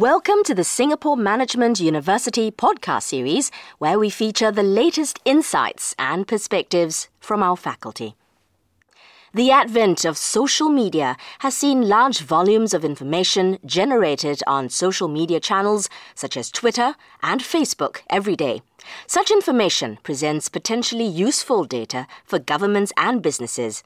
Welcome to the Singapore Management University podcast series, where we feature the latest insights and perspectives from our faculty. The advent of social media has seen large volumes of information generated on social media channels such as Twitter and Facebook every day. Such information presents potentially useful data for governments and businesses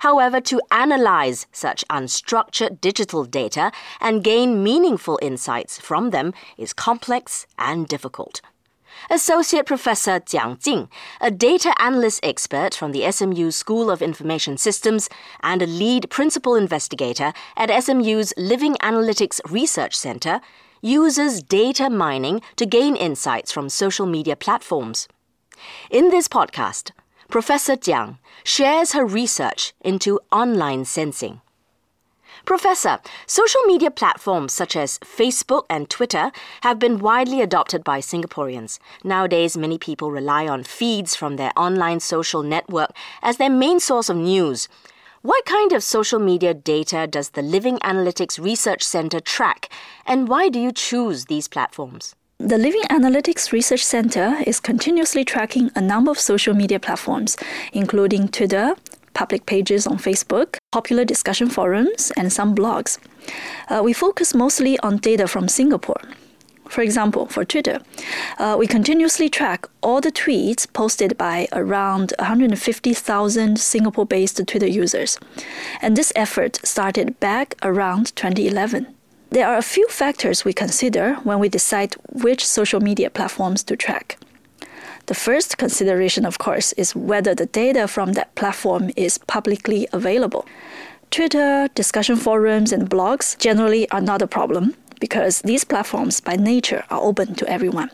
However, to analyze such unstructured digital data and gain meaningful insights from them is complex and difficult. Associate Professor Jiang Jing, a data analyst expert from the SMU School of Information Systems and a lead principal investigator at SMU's Living Analytics Research Center, uses data mining to gain insights from social media platforms. In this podcast, Professor Jiang shares her research into online sensing. Professor, social media platforms such as Facebook and Twitter have been widely adopted by Singaporeans. Nowadays, many people rely on feeds from their online social network as their main source of news. What kind of social media data does the Living Analytics Research Center track, and why do you choose these platforms? The Living Analytics Research Center is continuously tracking a number of social media platforms, including Twitter, public pages on Facebook, popular discussion forums, and some blogs. Uh, we focus mostly on data from Singapore. For example, for Twitter, uh, we continuously track all the tweets posted by around 150,000 Singapore based Twitter users. And this effort started back around 2011. There are a few factors we consider when we decide which social media platforms to track. The first consideration, of course, is whether the data from that platform is publicly available. Twitter, discussion forums, and blogs generally are not a problem because these platforms by nature are open to everyone.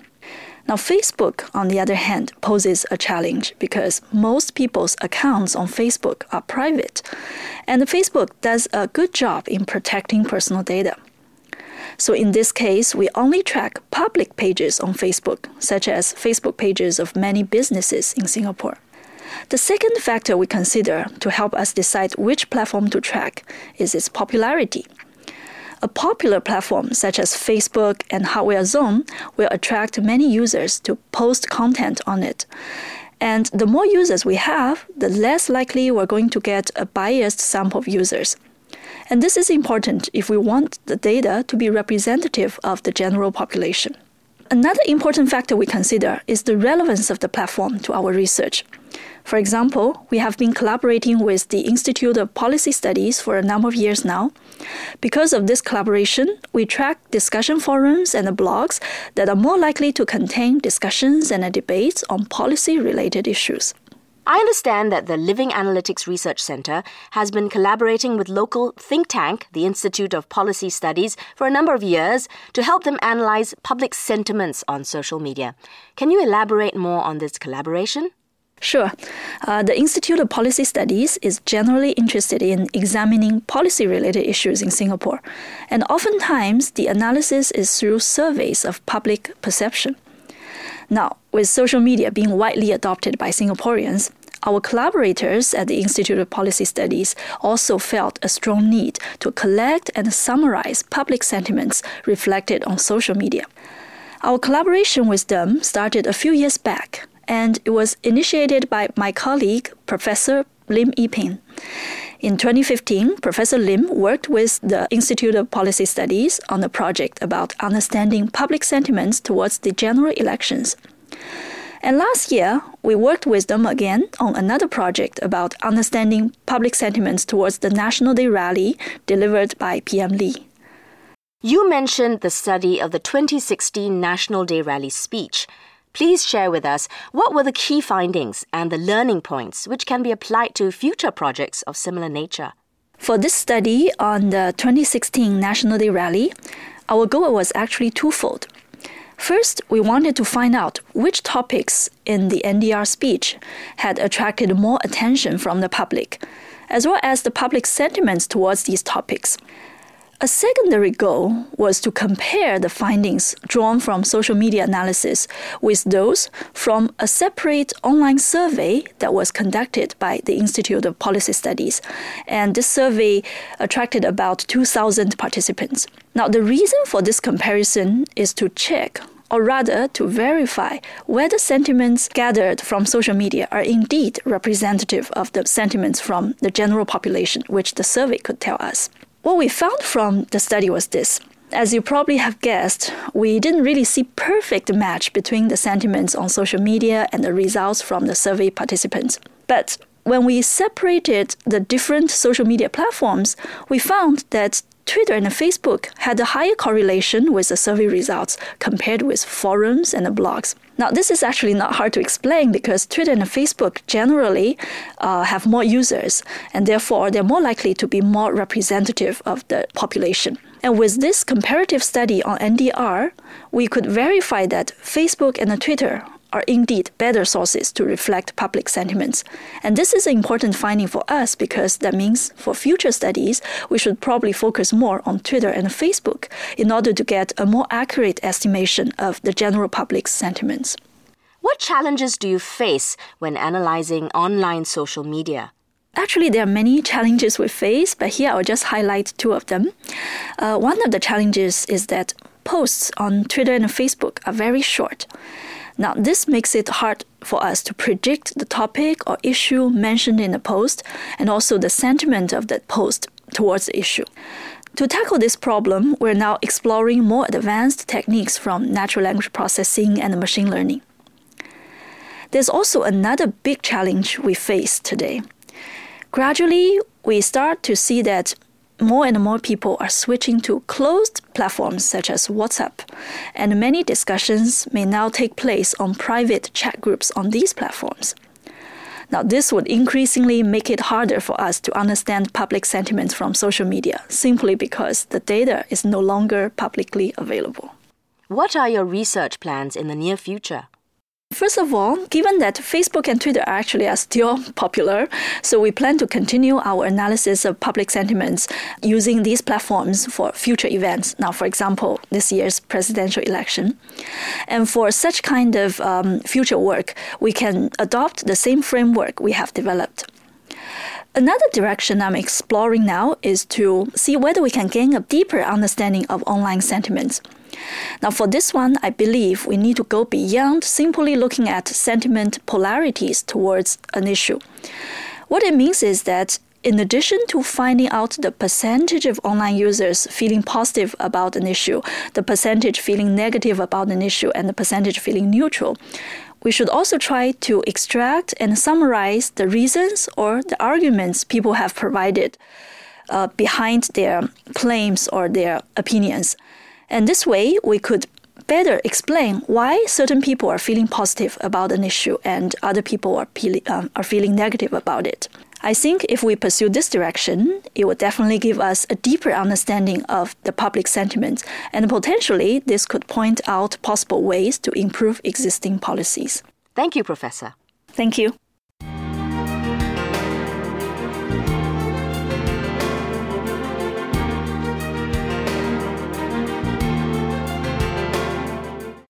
Now, Facebook, on the other hand, poses a challenge because most people's accounts on Facebook are private, and Facebook does a good job in protecting personal data. So in this case, we only track public pages on Facebook, such as Facebook pages of many businesses in Singapore. The second factor we consider to help us decide which platform to track is its popularity. A popular platform such as Facebook and Hardware Zone will attract many users to post content on it. And the more users we have, the less likely we're going to get a biased sample of users. And this is important if we want the data to be representative of the general population. Another important factor we consider is the relevance of the platform to our research. For example, we have been collaborating with the Institute of Policy Studies for a number of years now. Because of this collaboration, we track discussion forums and blogs that are more likely to contain discussions and debates on policy related issues. I understand that the Living Analytics Research Center has been collaborating with local think tank, the Institute of Policy Studies, for a number of years to help them analyze public sentiments on social media. Can you elaborate more on this collaboration? Sure. Uh, the Institute of Policy Studies is generally interested in examining policy related issues in Singapore, and oftentimes the analysis is through surveys of public perception. Now, with social media being widely adopted by Singaporeans, our collaborators at the Institute of Policy Studies also felt a strong need to collect and summarize public sentiments reflected on social media. Our collaboration with them started a few years back, and it was initiated by my colleague, Professor Lim Ee-Peng. In 2015, Professor Lim worked with the Institute of Policy Studies on a project about understanding public sentiments towards the general elections. And last year, we worked with them again on another project about understanding public sentiments towards the National Day rally delivered by PM Lee. You mentioned the study of the 2016 National Day rally speech. Please share with us what were the key findings and the learning points which can be applied to future projects of similar nature. For this study on the 2016 National Day rally, our goal was actually twofold. First, we wanted to find out which topics in the NDR speech had attracted more attention from the public, as well as the public sentiments towards these topics. A secondary goal was to compare the findings drawn from social media analysis with those from a separate online survey that was conducted by the Institute of Policy Studies. And this survey attracted about 2,000 participants. Now, the reason for this comparison is to check or rather to verify whether sentiments gathered from social media are indeed representative of the sentiments from the general population, which the survey could tell us. What we found from the study was this. As you probably have guessed, we didn't really see perfect match between the sentiments on social media and the results from the survey participants. But when we separated the different social media platforms, we found that Twitter and Facebook had a higher correlation with the survey results compared with forums and blogs. Now, this is actually not hard to explain because Twitter and Facebook generally uh, have more users, and therefore they're more likely to be more representative of the population. And with this comparative study on NDR, we could verify that Facebook and Twitter are indeed better sources to reflect public sentiments. And this is an important finding for us because that means for future studies, we should probably focus more on Twitter and Facebook in order to get a more accurate estimation of the general public's sentiments. What challenges do you face when analyzing online social media? Actually, there are many challenges we face, but here I'll just highlight two of them. Uh, one of the challenges is that posts on Twitter and Facebook are very short. Now, this makes it hard for us to predict the topic or issue mentioned in the post and also the sentiment of that post towards the issue. To tackle this problem, we're now exploring more advanced techniques from natural language processing and machine learning. There's also another big challenge we face today. Gradually, we start to see that more and more people are switching to closed platforms such as WhatsApp, and many discussions may now take place on private chat groups on these platforms. Now, this would increasingly make it harder for us to understand public sentiment from social media simply because the data is no longer publicly available. What are your research plans in the near future? First of all, given that Facebook and Twitter actually are still popular, so we plan to continue our analysis of public sentiments using these platforms for future events. Now, for example, this year's presidential election. And for such kind of um, future work, we can adopt the same framework we have developed. Another direction I'm exploring now is to see whether we can gain a deeper understanding of online sentiments. Now, for this one, I believe we need to go beyond simply looking at sentiment polarities towards an issue. What it means is that in addition to finding out the percentage of online users feeling positive about an issue, the percentage feeling negative about an issue, and the percentage feeling neutral, we should also try to extract and summarize the reasons or the arguments people have provided uh, behind their claims or their opinions. And this way, we could better explain why certain people are feeling positive about an issue and other people are, pe- um, are feeling negative about it. I think if we pursue this direction, it will definitely give us a deeper understanding of the public sentiment, and potentially this could point out possible ways to improve existing policies. Thank you, Professor. Thank you.